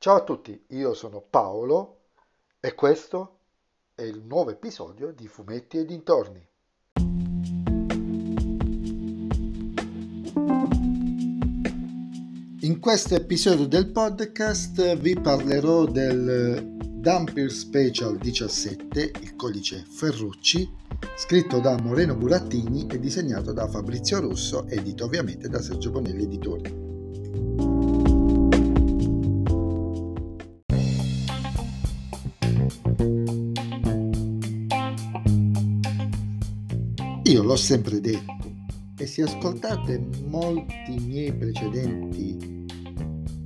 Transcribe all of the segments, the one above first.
Ciao a tutti, io sono Paolo e questo è il nuovo episodio di Fumetti e dintorni. In questo episodio del podcast vi parlerò del Dampier Special 17, il codice Ferrucci, scritto da Moreno Burattini e disegnato da Fabrizio Russo, edito ovviamente da Sergio Bonelli Editore. Io l'ho sempre detto e se ascoltate molti miei precedenti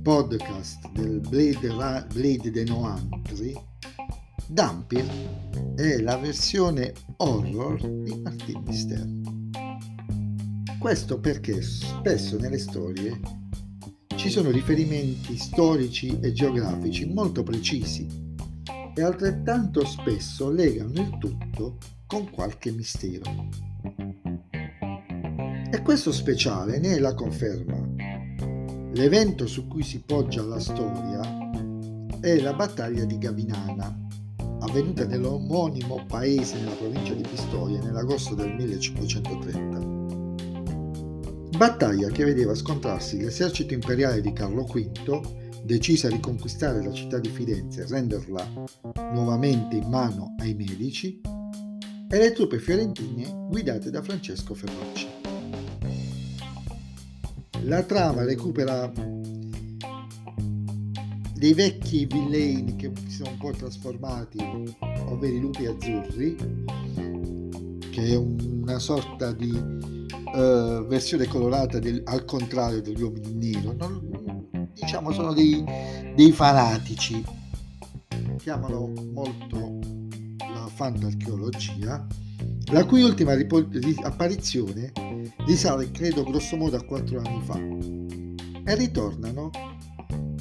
podcast del Blade, Blade de Noantri, Dampier è la versione horror di Martin Mister. Questo perché spesso nelle storie ci sono riferimenti storici e geografici molto precisi e altrettanto spesso legano il tutto con qualche mistero. E questo speciale ne è la conferma. L'evento su cui si poggia la storia è la battaglia di Gavinana, avvenuta nell'omonimo paese nella provincia di Pistoia nell'agosto del 1530. Battaglia che vedeva scontrarsi l'esercito imperiale di Carlo V, deciso a riconquistare la città di Firenze e renderla nuovamente in mano ai Medici, e le truppe fiorentine guidate da Francesco Ferrucci. La trama recupera dei vecchi villaini che si sono un po' trasformati, ovvero i lupi azzurri, che è una sorta di uh, versione colorata del, al contrario degli uomini nero. Non, diciamo sono dei, dei fanatici, chiamano molto la fantarcheologia, la cui ultima ripol- apparizione risale credo grosso modo a quattro anni fa e ritornano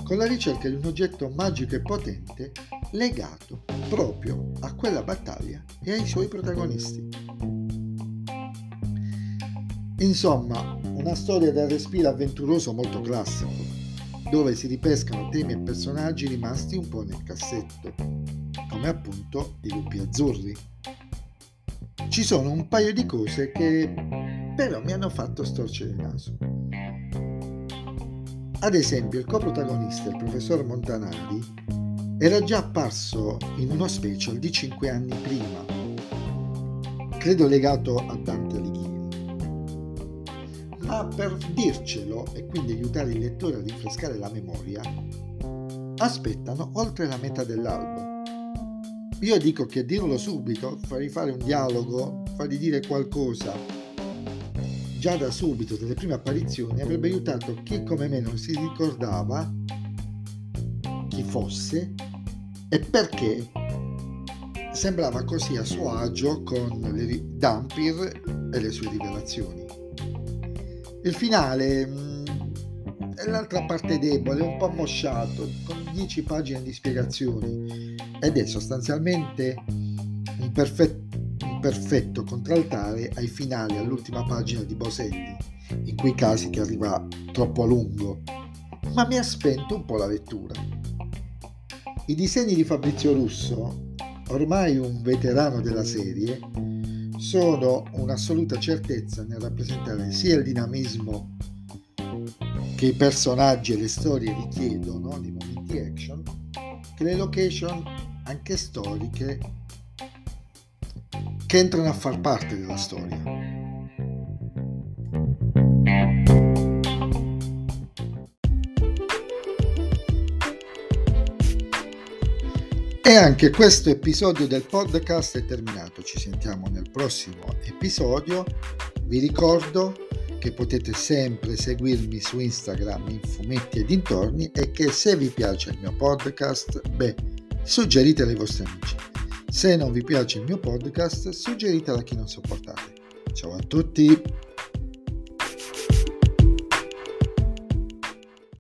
con la ricerca di un oggetto magico e potente legato proprio a quella battaglia e ai suoi protagonisti. Insomma, una storia dal respiro avventuroso molto classico, dove si ripescano temi e personaggi rimasti un po' nel cassetto, come appunto i lupi azzurri. Ci sono un paio di cose che però mi hanno fatto storcere il naso. Ad esempio, il coprotagonista, il professor Montanari, era già apparso in uno special di 5 anni prima, credo legato a Dante Alighieri. Ma per dircelo e quindi aiutare il lettore a rinfrescare la memoria, aspettano oltre la metà dell'albo. Io dico che dirlo subito, fargli fare un dialogo, fargli dire qualcosa già da subito delle prime apparizioni avrebbe aiutato chi come me non si ricordava chi fosse e perché sembrava così a suo agio con le Dampir e le sue rivelazioni. Il finale mm, è l'altra parte debole, un po' mosciato, con 10 pagine di spiegazioni ed è sostanzialmente un perfetto perfetto contraltare ai finali all'ultima pagina di Boselli, in quei casi che arriva troppo a lungo, ma mi ha spento un po' la lettura. I disegni di Fabrizio Russo, ormai un veterano della serie, sono un'assoluta certezza nel rappresentare sia il dinamismo che i personaggi e le storie richiedono nei momenti action, che le location anche storiche che entrano a far parte della storia. E anche questo episodio del podcast è terminato. Ci sentiamo nel prossimo episodio. Vi ricordo che potete sempre seguirmi su Instagram in fumetti e dintorni e che se vi piace il mio podcast, beh, suggeritelo ai vostri amici. Se non vi piace il mio podcast, suggeritelo a chi non sopportate. Ciao a tutti!